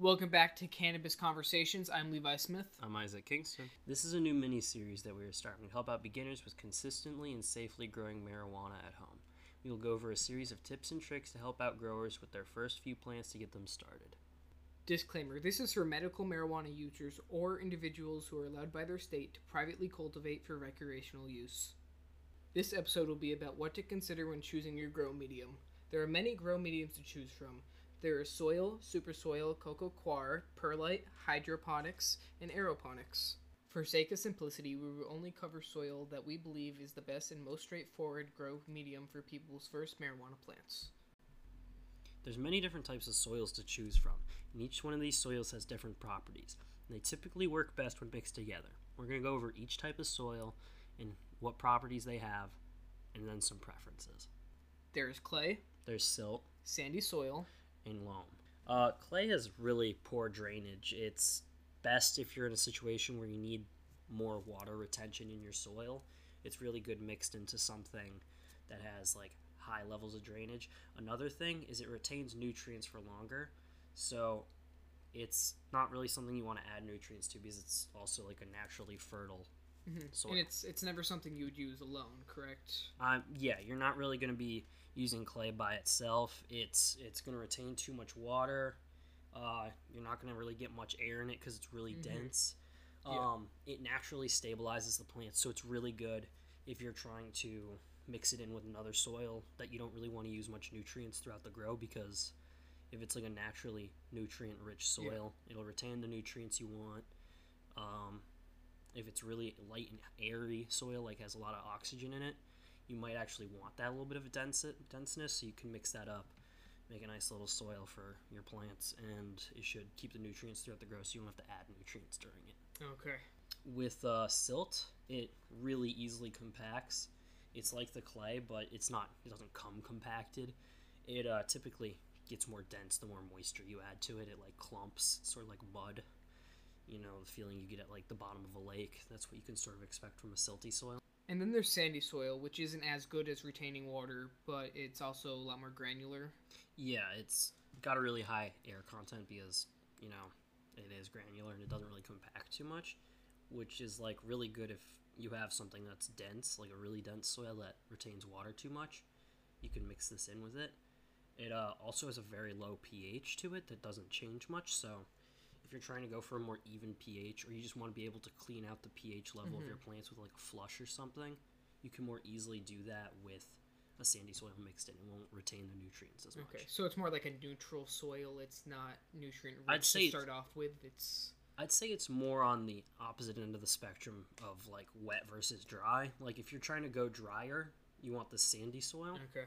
Welcome back to Cannabis Conversations. I'm Levi Smith. I'm Isaac Kingston. This is a new mini series that we are starting to help out beginners with consistently and safely growing marijuana at home. We will go over a series of tips and tricks to help out growers with their first few plants to get them started. Disclaimer This is for medical marijuana users or individuals who are allowed by their state to privately cultivate for recreational use. This episode will be about what to consider when choosing your grow medium. There are many grow mediums to choose from. There is soil, super soil, coco coir, perlite, hydroponics, and aeroponics. For sake of simplicity, we will only cover soil that we believe is the best and most straightforward grow medium for people's first marijuana plants. There's many different types of soils to choose from, and each one of these soils has different properties. And they typically work best when mixed together. We're going to go over each type of soil and what properties they have, and then some preferences. There is clay, There's silt, sandy soil, and loam. Uh, clay has really poor drainage. It's best if you're in a situation where you need more water retention in your soil. It's really good mixed into something that has like high levels of drainage. Another thing is it retains nutrients for longer. So it's not really something you want to add nutrients to because it's also like a naturally fertile soil. and it's it's never something you would use alone, correct? Um, yeah, you're not really going to be using clay by itself. It's it's going to retain too much water. Uh, you're not going to really get much air in it because it's really dense. Yeah. Um, It naturally stabilizes the plant, so it's really good if you're trying to mix it in with another soil that you don't really want to use much nutrients throughout the grow because if it's like a naturally nutrient rich soil, it'll retain the nutrients you want. Um, if it's really light and airy soil, like has a lot of oxygen in it, you might actually want that little bit of a dense denseness. So you can mix that up, make a nice little soil for your plants, and it should keep the nutrients throughout the grow, so you don't have to add nutrients during it. Okay. With uh, silt, it really easily compacts. It's like the clay, but it's not. It doesn't come compacted. It uh, typically gets more dense the more moisture you add to it. It like clumps, sort of like mud. You know, the feeling you get at like the bottom of a lake. That's what you can sort of expect from a silty soil. And then there's sandy soil, which isn't as good as retaining water, but it's also a lot more granular. Yeah, it's got a really high air content because, you know, it is granular and it doesn't really compact too much, which is like really good if you have something that's dense, like a really dense soil that retains water too much. You can mix this in with it. It uh, also has a very low pH to it that doesn't change much, so if you're trying to go for a more even pH or you just want to be able to clean out the pH level of your plants with like flush or something, you can more easily do that with a sandy soil mixed in. It won't retain the nutrients as much. Okay, so it's more like a neutral soil. It's not nutrient rich I'd say to start off with. It's I'd say it's more on the opposite end of the spectrum of like wet versus dry. Like if you're trying to go drier, you want the sandy soil. okay.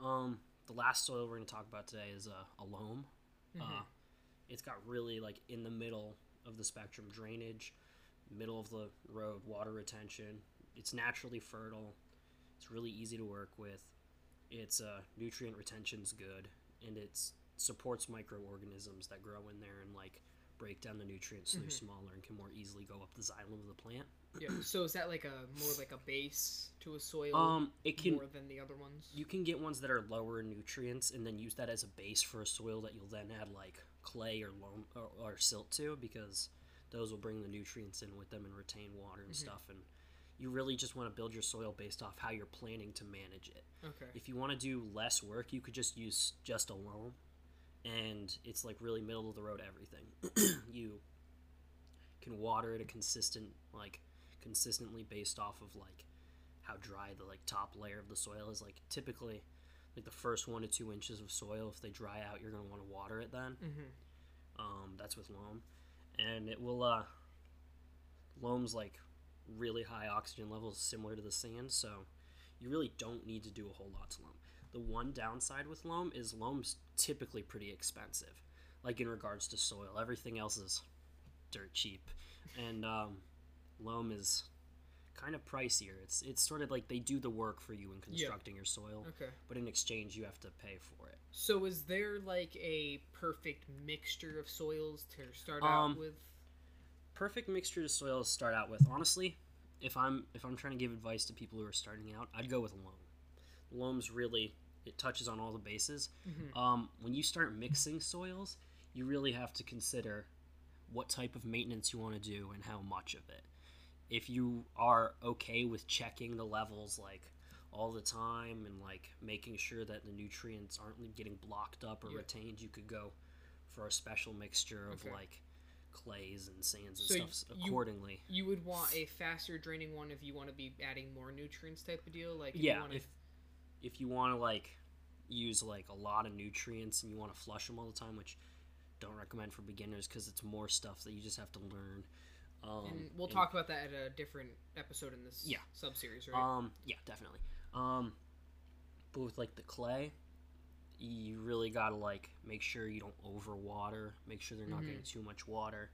Um, the last soil we're going to talk about today is uh, a loam. Uh, it's got really like in the middle of the spectrum drainage, middle of the road water retention. It's naturally fertile. It's really easy to work with. Its uh, nutrient retention's good, and it supports microorganisms that grow in there and like break down the nutrients so they're smaller and can more easily go up the xylem of the plant. Yeah. So is that like a more like a base to a soil Um, it can more than the other ones? You can get ones that are lower in nutrients and then use that as a base for a soil that you'll then add like clay or loam or, or silt to because those will bring the nutrients in with them and retain water and mm-hmm. stuff. And you really just want to build your soil based off how you're planning to manage it. Okay. If you want to do less work, you could just use just a loam, and it's like really middle of the road everything. you can water it a consistent like consistently based off of like how dry the like top layer of the soil is. Like typically, like the first one to two inches of soil, if they dry out, you're gonna want to water it then. Mm-hmm. Um, that's with loam, and it will. Uh, loam's like really high oxygen levels, similar to the sand, so you really don't need to do a whole lot to loam. The one downside with loam is loam's typically pretty expensive, like in regards to soil. Everything else is dirt cheap, and um, loam is kind of pricier. It's it's sort of like they do the work for you in constructing your soil, Okay. but in exchange you have to pay for it. So is there like a perfect mixture of soils to start Um, out with? perfect mixture of soils to start out with. Honestly, if I'm if I'm trying to give advice to people who are starting out, I'd go with loam. Loam's really it touches on all the bases. Um, when you start mixing soils, you really have to consider what type of maintenance you want to do and how much of it. If you are okay with checking the levels like all the time and like making sure that the nutrients aren't getting blocked up or Yeah. retained, you could go for a special mixture of Okay. like clays and sands and So stuff you- accordingly. You would want a faster draining one if you want to be adding more nutrients type of deal. Like if yeah, you wanna, if if you want to like use like a lot of nutrients and you want to flush them all the time, which don't recommend for beginners because it's more stuff that you just have to learn. Um, and we'll and- talk about that at a different episode in this Yeah. sub series, right? Um, yeah, definitely. Um, but with like the clay, you really gotta like make sure you don't overwater. Make sure they're not Mhm. getting too much water.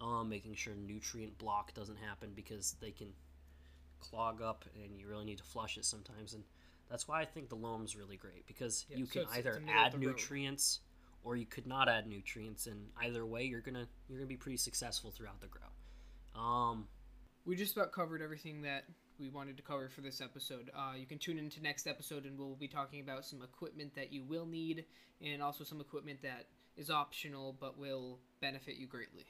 Um, making sure nutrient block doesn't happen because they can clog up, and you really need to flush it sometimes. And that's why I think the loam's really great because Yeah, you can it's either the add the road. nutrients or you could not add nutrients, and either way, you're gonna you're gonna be pretty successful throughout the grow. Um, we just about covered everything that we wanted to cover for this episode. Uh, you can tune into next episode, and we'll be talking about some equipment that you will need, and also some equipment that is optional but will benefit you greatly.